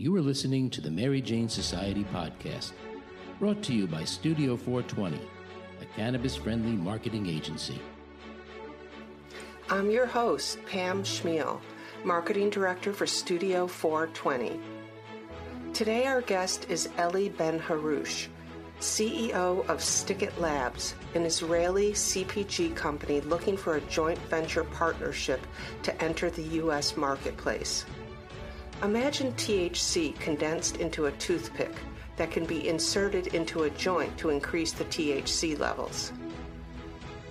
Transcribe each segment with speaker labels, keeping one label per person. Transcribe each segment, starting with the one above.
Speaker 1: You are listening to the Mary Jane Society podcast, brought to you by Studio 420, a cannabis friendly marketing agency.
Speaker 2: I'm your host, Pam Schmiel, Marketing Director for Studio 420. Today, our guest is Eli Ben Haroosh, CEO of Stickit Labs, an Israeli CPG company looking for a joint venture partnership to enter the U.S. marketplace. Imagine THC condensed into a toothpick that can be inserted into a joint to increase the THC levels.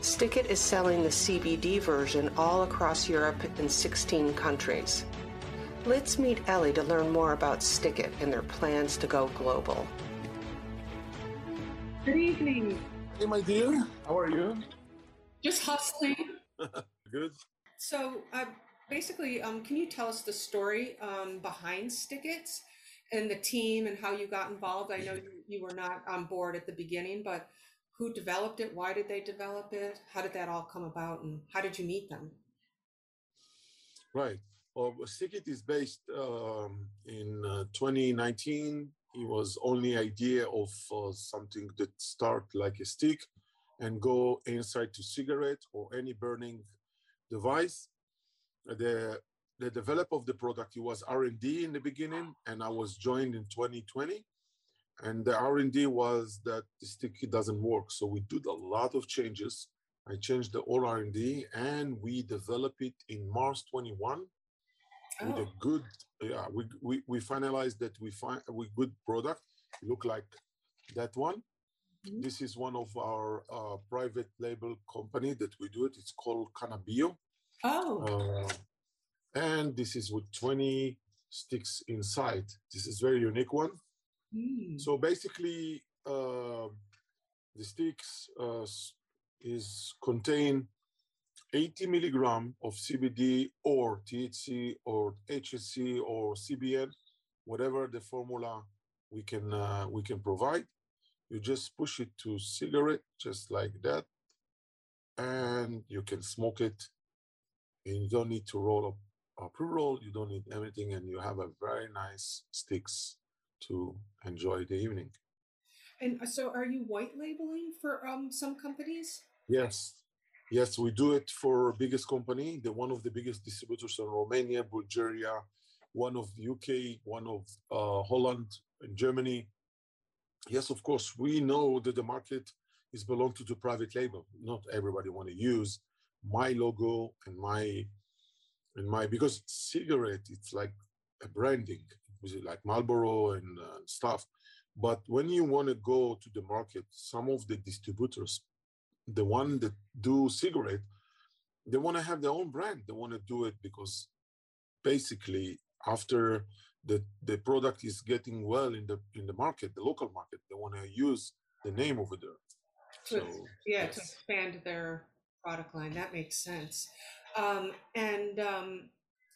Speaker 2: Stickit is selling the CBD version all across Europe in 16 countries. Let's meet Ellie to learn more about Stickit and their plans to go global.
Speaker 3: Good evening.
Speaker 4: Hey, my dear. How are you?
Speaker 3: Just hustling.
Speaker 4: Good.
Speaker 3: So, uh, basically, um, can you tell us the story um, behind Stickit and the team and how you got involved? I know you, you were not on board at the beginning, but who developed it? Why did they develop it? How did that all come about? And how did you meet them?
Speaker 4: Right. Well, Stickit is based um, in uh, 2019. It was only idea of uh, something that start like a stick and go inside to cigarette or any burning device. The the develop of the product it was R&D in the beginning, and I was joined in 2020. And the R&D was that the stick doesn't work, so we did a lot of changes. I changed the all R&D, and we developed it in March 21 with a good yeah we, we we finalized that we find we good product look like that one
Speaker 3: Mhm.
Speaker 4: this is one of our uh, private label company that we do it it's called cannabio
Speaker 3: Oh,
Speaker 4: uh, and this is with 20 sticks inside this is very unique one
Speaker 3: mm.
Speaker 4: so basically uh, the sticks uh, is contain 80 milligram of CBD or THC or HHC or CBN, whatever the formula we can uh, we can provide. You just push it to cigarette just like that, and you can smoke it. And you don't need to roll up a pre-roll. You don't need everything, and you have a very nice sticks to enjoy the evening.
Speaker 3: and uh, so are you white labeling for um, some companies?
Speaker 4: Yes, yes, we do it for biggest company, the one of the biggest distributors in Romania, Bulgaria, one of the UK, one of uh, Holland and Germany. Yes, of course, we know that the market is belong to the private label. Not everybody want to use my logo and my and my because cigarette it's like a branding, like Marlboro and uh, stuff. But when you want to go to the market, some of the distributors the one that do cigarette, they want to have their own brand. They want to do it because basically after the the product is getting well in the in the market, the local market, they want to use the name over there.
Speaker 3: To,
Speaker 4: So
Speaker 3: yeah, to expand their product line. That makes sense. Um, and um,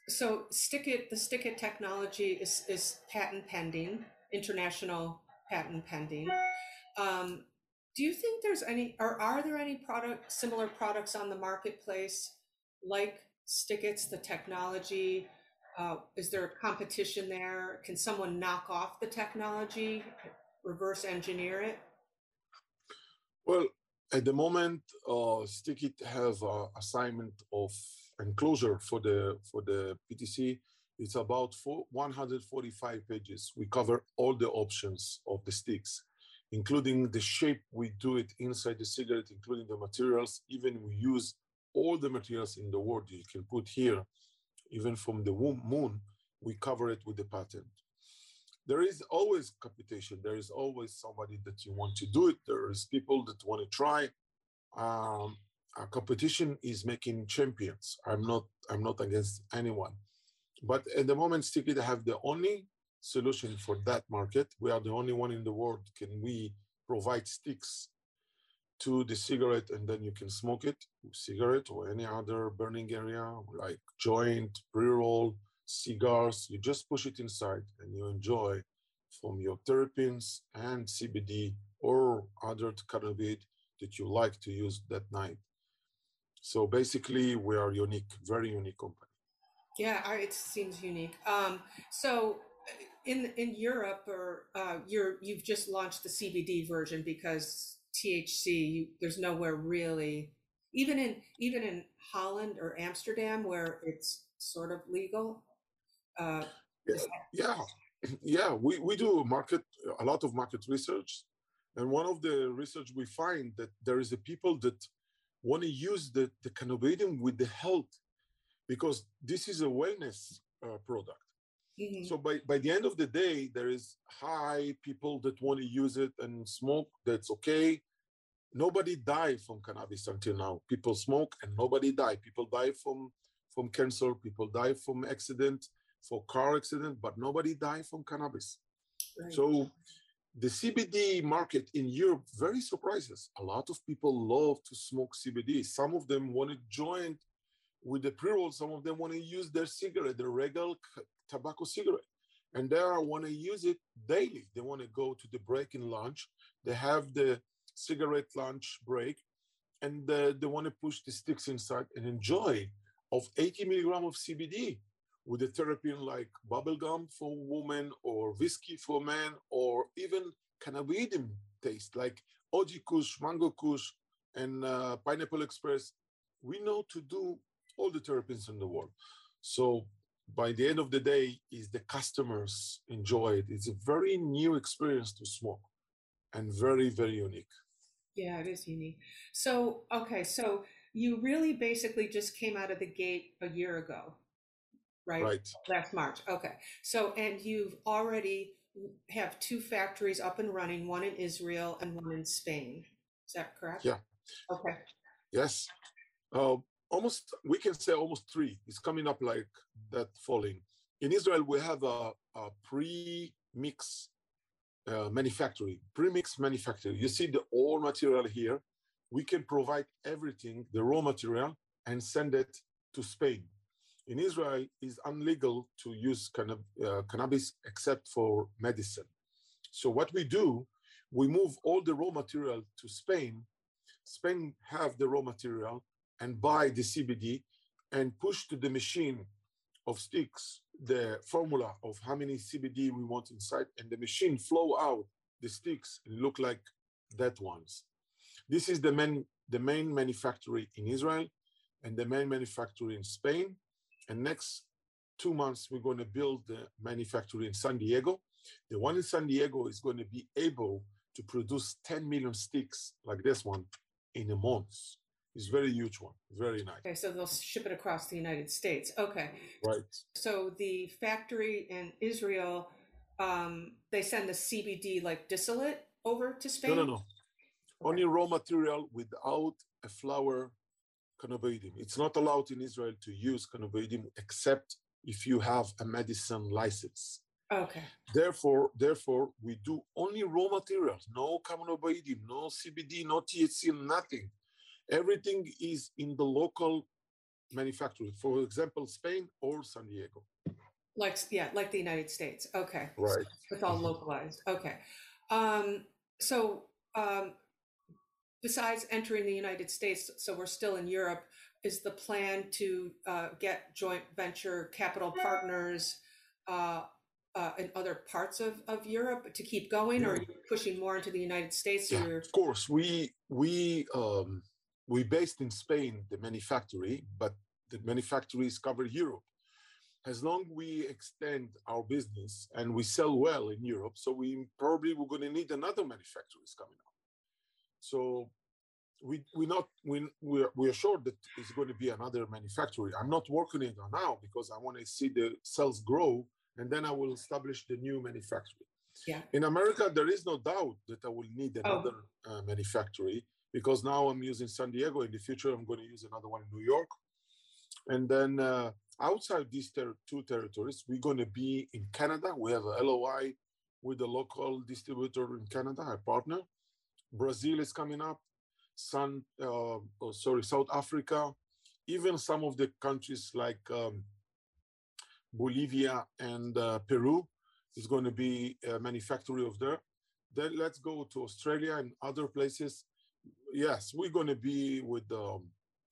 Speaker 3: so Stickit, the Stickit technology is, is patent pending, international patent pending. Um, do you think there's any, or are there any product, similar products on the marketplace like Stickits, the technology? Uh, is there a competition there? Can someone knock off the technology, reverse engineer it?
Speaker 4: Well, at the moment, uh, Stickit have a assignment of enclosure for the for the PTC. It's about four, 145 pages. We cover all the options of the sticks, including the shape we do it inside the cigarette, including the materials. Even we use all the materials in the world you can put here, even from the moon. We cover it with the patent there is always competition. There is always somebody that you want to do it. There is people that want to try. Um, competition is making champions. I'm not. I'm not against anyone, but at the moment, Stickit have the only solution for that market. We are the only one in the world. Can we provide sticks to the cigarette, and then you can smoke it, cigarette or any other burning area like joint, pre-roll, cigars, you just push it inside and you enjoy from your terpenes and CBD or other cannabis that you like to use that night. So basically, we are unique, very unique company.
Speaker 3: Yeah, it seems unique. Um, so, in in Europe, or uh, you're you've just launched the CBD version because THC you, there's nowhere really, even in even in Holland or Amsterdam where it's sort of legal. Uh,
Speaker 4: yeah, yeah, yeah. We we do market a lot of market research, and one of the research we find that there is a people that want to use the the cannabinoid with the health because this is a wellness uh, product Mm-hmm. So by, by the end of the day, there is high people that want to use it and smoke. That's okay. Nobody died from cannabis until now. People smoke and nobody died. People die from from cancer. People die from accident, for car accident, but nobody died from cannabis. Right. So the CBD market in Europe very surprises. A lot of people love to smoke CBD. Some of them want to join with the pre-roll. Some of them want to use their cigarette, their regular tobacco cigarette. And they want to use it daily. They want to go to the break and lunch. They have the cigarette lunch break and uh, they want to push the sticks inside and enjoy of 80 milligram of CBD with a therapy like bubblegum for women or whiskey for men or even cannabinoid taste like OG Kush, Mango Kush, and uh, Pineapple Express. We know to do all the therapies in the world. So by the end of the day is the customers enjoy it it's a very new experience to smoke and very very unique
Speaker 3: yeah it is unique so okay so you really basically just came out of the gate a year ago right
Speaker 4: right
Speaker 3: last march okay so and you've already have two factories up and running one in israel and one in spain is that correct
Speaker 4: yeah
Speaker 3: okay
Speaker 4: yes uh, almost we can say almost three. It's coming up like that falling. In Israel, we have a, a pre-mix uh, manufacturing, pre-mix manufacturing. You see the all material here. We can provide everything, the raw material, and send it to Spain. In Israel, it's illegal to use canna- uh, cannabis except for medicine. So what we do, we move all the raw material to Spain. Spain have the raw material and buy the CBD and push to the machine of sticks the formula of how many CBD we want inside, and the machine flow out the sticks and look like that ones. This is the main the main manufacturer in Israel and the main manufacturer in Spain. And next two months, we're going to build the manufacturer in San Diego. The one in San Diego is going to be able to produce 10 million sticks like this one in a month. It's very huge one. Very nice.
Speaker 3: Okay, so they'll ship it across the United States. Okay.
Speaker 4: Right.
Speaker 3: So the factory in Israel, um, they send the CBD like distillate over to Spain.
Speaker 4: No, no, no. Okay. Only raw material without a flower cannabinoid. It's not allowed in Israel to use cannabinoid except if you have a medicine license.
Speaker 3: Okay.
Speaker 4: Therefore, therefore, we do only raw materials, no cannabinoid, no CBD, no THC, nothing. Everything is in the local manufacturer. For example, Spain or San Diego.
Speaker 3: Like yeah, like the United States. Okay.
Speaker 4: Right.
Speaker 3: So it's all localized. Okay. Um, so um, besides entering the United States, so we're still in Europe. Is the plan to uh, get joint venture capital partners uh, uh, in other parts of, of Europe to keep going, yeah. or pushing more into the United States?
Speaker 4: Yeah, of course, we we um, we based in Spain the manufactory, but the manufactories cover Europe. As long we extend our business and we sell well in Europe, so we probably we're going to need another manufacturers coming up. So we we not we we're, we're sure that it's going to be another manufacturer. I'm not working it on now because I want to see the sales grow and then I will establish the new manufacturer.
Speaker 3: Yeah.
Speaker 4: In America, there is no doubt that I will need oh. another oh. uh, manufacturer because now I'm using San Diego. In the future, I'm going to use another one in New York. And then uh, outside these ter- two territories, we're going to be in Canada. We have a LOI with a local distributor in Canada, a partner. Brazil is coming up. Uh, oh, sorry, South Africa, even some of the countries like um, Bolivia and uh, Peru is going to be a manufacturer of there. Then let's go to Australia and other places yes, we're going to be with um,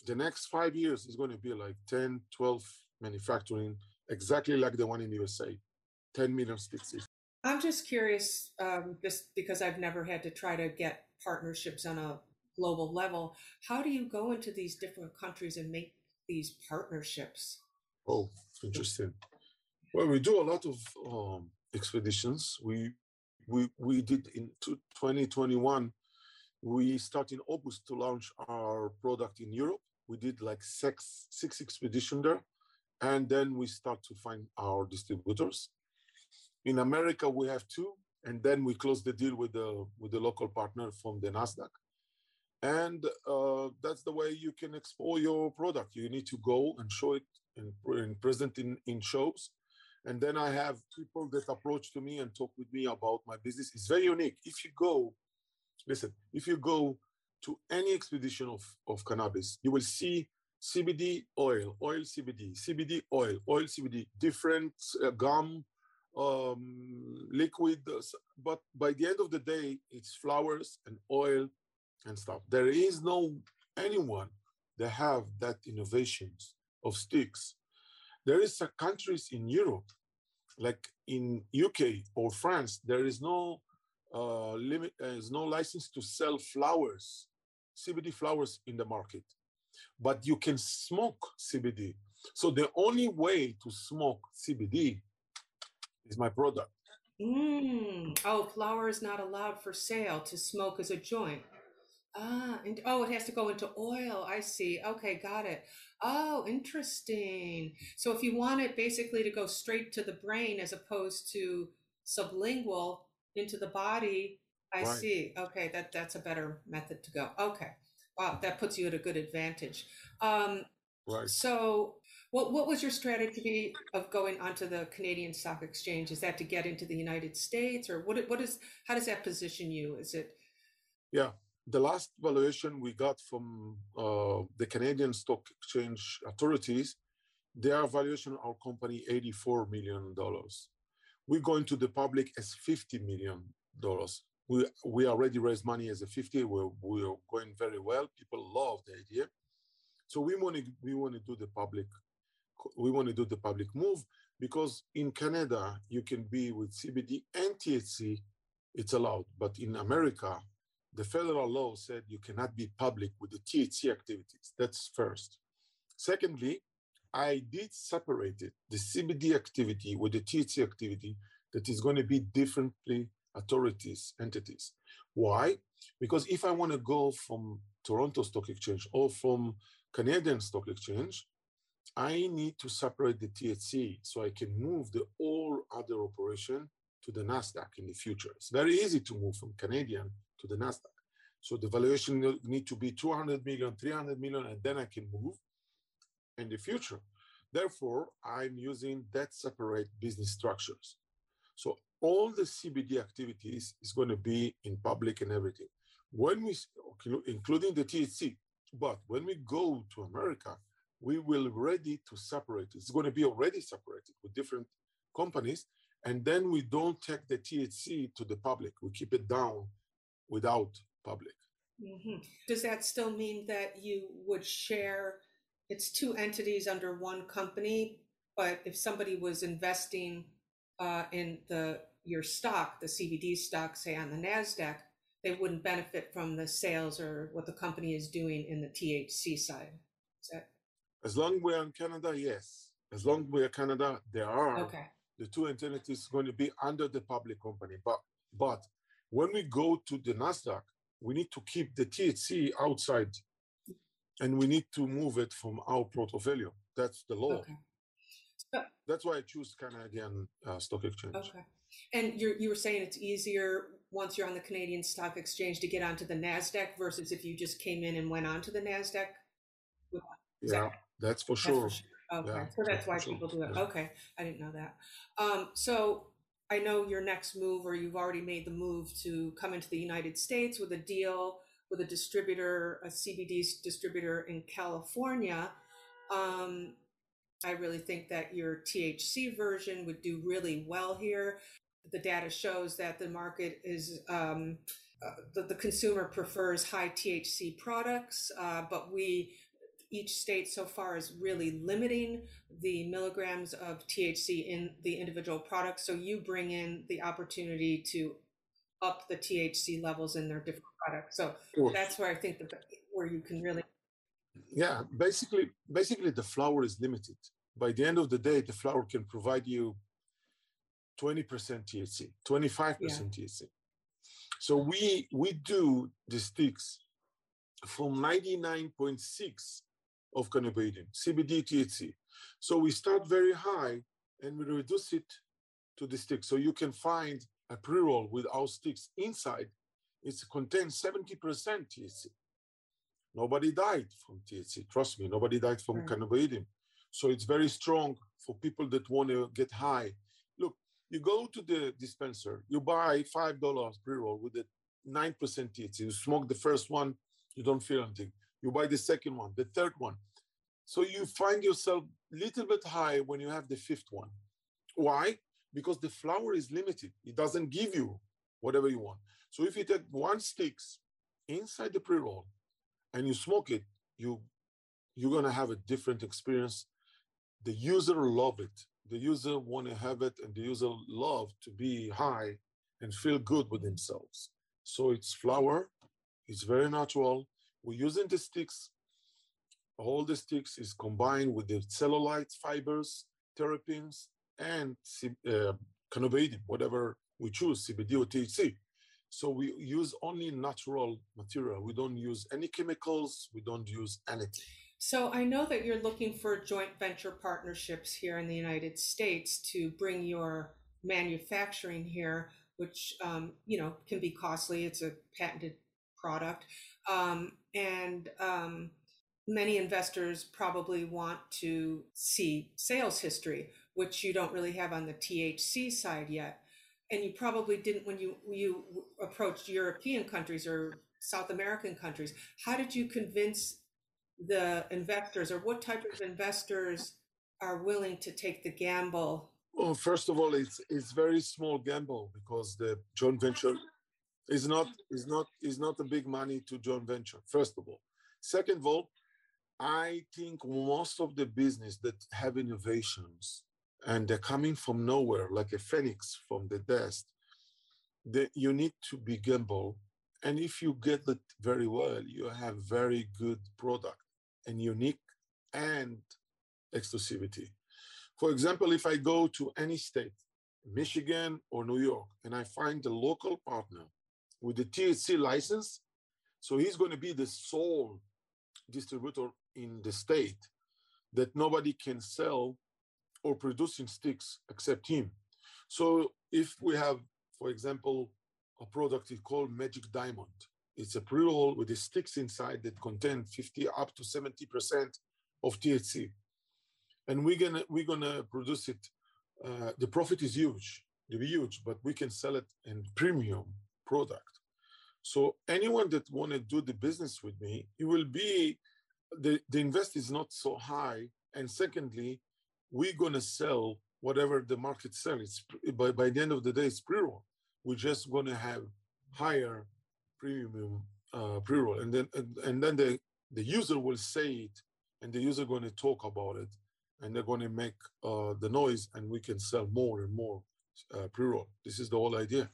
Speaker 4: the next five years is going to be like 10, 12 manufacturing, exactly like the one in USA. 10 million sticks.
Speaker 3: I'm just curious, um, just because I've never had to try to get partnerships on a global level. How do you go into these different countries and make these partnerships?
Speaker 4: Oh, interesting. Well, we do a lot of um, expeditions. We we we did in 2021. We start in August to launch our product in Europe. We did like six six expedition there, and then we start to find our distributors. In America, we have two, and then we close the deal with the with the local partner from the Nasdaq. And uh, that's the way you can explore your product. You need to go and show it and, and present in, in shows. And then I have people that approach to me and talk with me about my business. It's very unique. If you go, listen, if you go to any expedition of, of cannabis, you will see CBD oil, oil CBD, CBD oil, oil CBD, different uh, gum, um, liquid. But by the end of the day, it's flowers and oil and stuff. There is no anyone that have that innovations of sticks. There is some countries in Europe, like in UK or France, there is no uh, limit, there is no license to sell flowers, CBD flowers in the market, but you can smoke CBD. So the only way to smoke CBD is my product.
Speaker 3: Mm. Oh, flower is not allowed for sale to smoke as a joint. Ah, and oh, it has to go into oil. I see. Okay, got it. Oh, interesting. So if you want it basically to go straight to the brain as opposed to sublingual into the body, I
Speaker 4: Right.
Speaker 3: see. Okay, that that's a better method to go. Okay. Wow, that puts you at a good advantage. Um,
Speaker 4: Right.
Speaker 3: so what what was your strategy of going onto the Canadian Stock Exchange? Is that to get into the United States or what what is how does that position you? Is it
Speaker 4: Yeah. The last valuation we got from uh, the Canadian Stock Exchange authorities, their valuation of our company $84 million. We're going to the public as $50 million. We, we already raised money as a 50. We're, we're going very well. People love the idea. So we want to we want to do the public we want to do the public move because in Canada you can be with CBD and THC, it's allowed, but in America the federal law said you cannot be public with the THC activities. That's first. Secondly, I did separate it, the CBD activity with the THC activity that is going to be differently authorities, entities. Why? Because if I want to go from Toronto Stock Exchange or from Canadian Stock Exchange, I need to separate the THC so I can move the all other operation to the Nasdaq in the future. It's very easy to move from Canadian to the Nasdaq. So the valuation need to be 200 million, 300 million, and then I can move in the future. Therefore, I'm using that separate business structures. So all the CBD activities is going to be in public and everything. When we, including the THC, but when we go to America, we will ready to separate. It's going to be already separated with different companies, and then we don't take the THC to the public. We keep it down without public.
Speaker 3: Mhm. Does that still mean that you would share? It's two entities under one company, but if somebody was investing uh, in the your stock, the CBD stock, say on the Nasdaq, they wouldn't benefit from the sales or what the company is doing in the THC side. Is that
Speaker 4: As long we're in Canada, yes. As long we're Canada, there are
Speaker 3: okay?
Speaker 4: the two entities going to be under the public company. But but when we go to the Nasdaq, we need to keep the THC outside, and we need to move it from our portfolio. That's the law.
Speaker 3: Okay.
Speaker 4: That's why I choose Canadian uh, Stock Exchange.
Speaker 3: Okay. And you you were saying it's easier once you're on the Canadian Stock Exchange to get onto the Nasdaq versus if you just came in and went onto the Nasdaq.
Speaker 4: Yeah, that's for
Speaker 3: That's
Speaker 4: sure.
Speaker 3: for sure. Okay,
Speaker 4: Yeah,
Speaker 3: so that's why
Speaker 4: sure.
Speaker 3: people do it.
Speaker 4: Yeah.
Speaker 3: Okay, I didn't know that. Um, so I know your next move, or you've already made the move to come into the United States with a deal with a distributor, a CBD distributor in California. Um, I really think that your THC version would do really well here. The data shows that the market is um, uh, the, the consumer prefers high THC products, uh, but we each state so far is really limiting the milligrams of THC in the individual product. So you bring in the opportunity to up the THC levels in their different products. So that's where I think that where you can really.
Speaker 4: Yeah, basically, basically the flower is limited. By the end of the day, the flower can provide you 20% THC, 25% yeah. THC. So we we do the sticks from 99.6 of cannabinoid, CBD, THC. So we start very high and we reduce it to the stick. So you can find a pre-roll with our sticks inside. It contains 70% THC. Nobody died from THC. Trust me, nobody died from hmm. cannabinoid. So it's very strong for people that want to get high. Look, you go to the dispenser, you buy $5 pre-roll with a 9% THC. You smoke the first one, you don't feel anything. You buy the second one, the third one. So you find yourself a little bit high when you have the fifth one. Why? Because the flower is limited. It doesn't give you whatever you want. So if you take one sticks inside the pre-roll and you smoke it, you you're gonna have a different experience. The user love it. The user want to have it, and the user love to be high and feel good with themselves. So it's flower. It's very natural. We're using the sticks. All the sticks is combined with the cellulite fibers, terpenes, and uh, cannabinoid, whatever we choose, CBD or THC. So we use only natural material. We don't use any chemicals. We don't use anything.
Speaker 3: So I know that you're looking for joint venture partnerships here in the United States to bring your manufacturing here, which um, you know can be costly. It's a patented product. Um, and um, many investors probably want to see sales history, which you don't really have on the THC side yet. And you probably didn't when you you approached European countries or South American countries. How did you convince the investors, or what type of investors are willing to take the gamble?
Speaker 4: Well, first of all, it's it's very small gamble because the joint venture is not is not is not a big money to joint venture. First of all, second of all, I think most of the business that have innovations and they're coming from nowhere, like a phoenix from the dust, that you need to be gamble. And if you get it very well, you have very good product and unique and exclusivity. For example, if I go to any state, Michigan or New York, and I find a local partner with the THC license. So he's going to be the sole distributor in the state that nobody can sell or produce in sticks except him. So if we have, for example, a product called Magic Diamond, it's a pre-roll with the sticks inside that contain 50 up to 70% of THC. And we're gonna we're gonna produce it. Uh, the profit is huge, it'll be huge, but we can sell it in premium product. So anyone that want to do the business with me, it will be the, the invest is not so high. And secondly, we're to sell whatever the market sells. It's, By, by the end of the day, it's pre-roll. We're just to have higher premium uh, pre-roll. And then, and, and then the, the user will say it and the user going to talk about it and they're to make uh, the noise and we can sell more and more uh, pre-roll. This is the whole idea.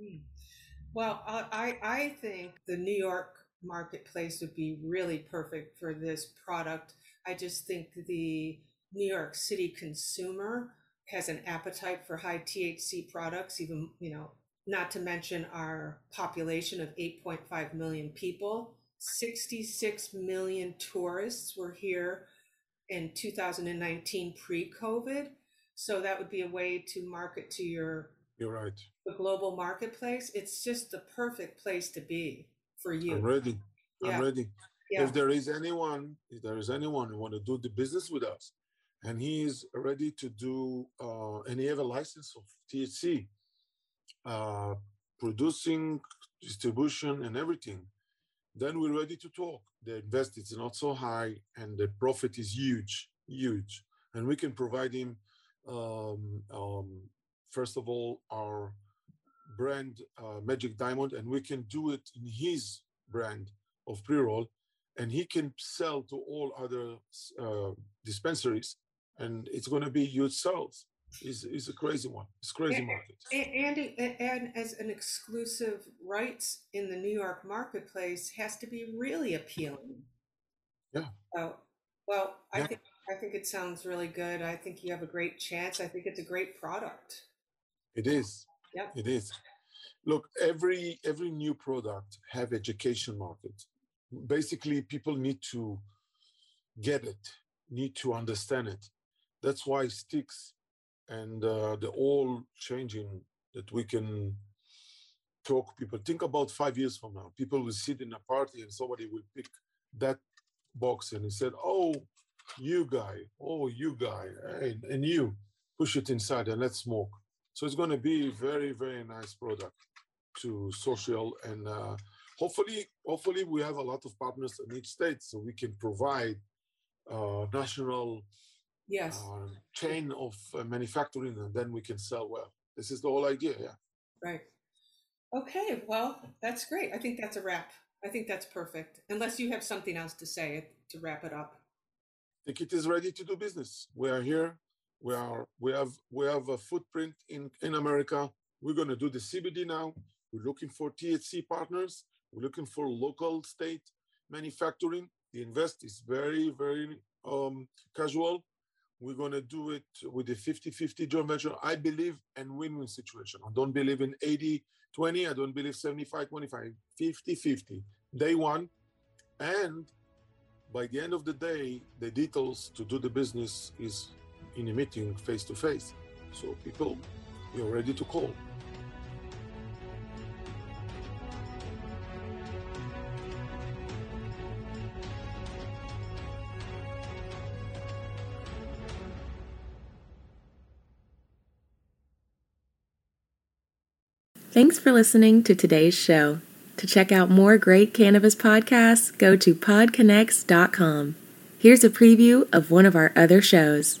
Speaker 3: Mm. Well, I, I think the New York marketplace would be really perfect for this product. I just think the New York City consumer has an appetite for high THC products, even, you know, not to mention our population of 8.5 million people. 66 million tourists were here in 2019 pre COVID. So that would be a way to market to your
Speaker 4: you're right.
Speaker 3: The global marketplace, it's just the perfect place to be for you.
Speaker 4: I'm ready. Yeah. I'm ready. Yeah. If there is anyone, if there is anyone who want to do the business with us, and he is ready to do, uh, and he have a license of THC, uh, producing, distribution, and everything, then we're ready to talk. The invest is not so high, and the profit is huge, huge, and we can provide him um, um, first of all, our brand uh, Magic Diamond, and we can do it in his brand of pre-roll. and he can sell to all other uh, dispensaries, and it's going to be huge sales. It's, it's a crazy one. It's crazy
Speaker 3: and,
Speaker 4: market.
Speaker 3: And, and, and as an exclusive rights in the New York marketplace has to be really appealing.
Speaker 4: Yeah.
Speaker 3: Uh, well, I
Speaker 4: yeah.
Speaker 3: think I think it sounds really good. I think you have a great chance. I think it's a great product.
Speaker 4: It is.
Speaker 3: Yeah.
Speaker 4: It is. Look, every every new product have education market. Basically, people need to get it, need to understand it. That's why sticks and uh, the all changing that we can talk people think about five years from now people will sit in a party and somebody will pick that box and he said oh you guy oh you guy and, and you push it inside and let's smoke so it's going to be very very nice product to social and uh, hopefully hopefully we have a lot of partners in each state so we can provide uh, national
Speaker 3: yes.
Speaker 4: uh, chain of uh, manufacturing and then we can sell well. This is the whole idea yeah.
Speaker 3: Right. Okay well that's great. I think that's a wrap. I think that's perfect. Unless you have something else to say to wrap it up.
Speaker 4: I think it is ready to do business. We are here we are we have we have a footprint in in america. We're going to do the cbd now. We're looking for thc partners. We're looking for local state manufacturing. The invest is very very um, casual. We're going to do it with a 50-50 joint venture. I believe and win-win situation. I don't believe in 80 20 i don't believe 75 25 50 50 day one. And by the end of the day the details to do the business is in a meeting face to face so people you're ready to call
Speaker 5: Thanks for listening to today's show. To check out more great cannabis podcasts, go to podconnects.com. Here's a preview of one of our other shows.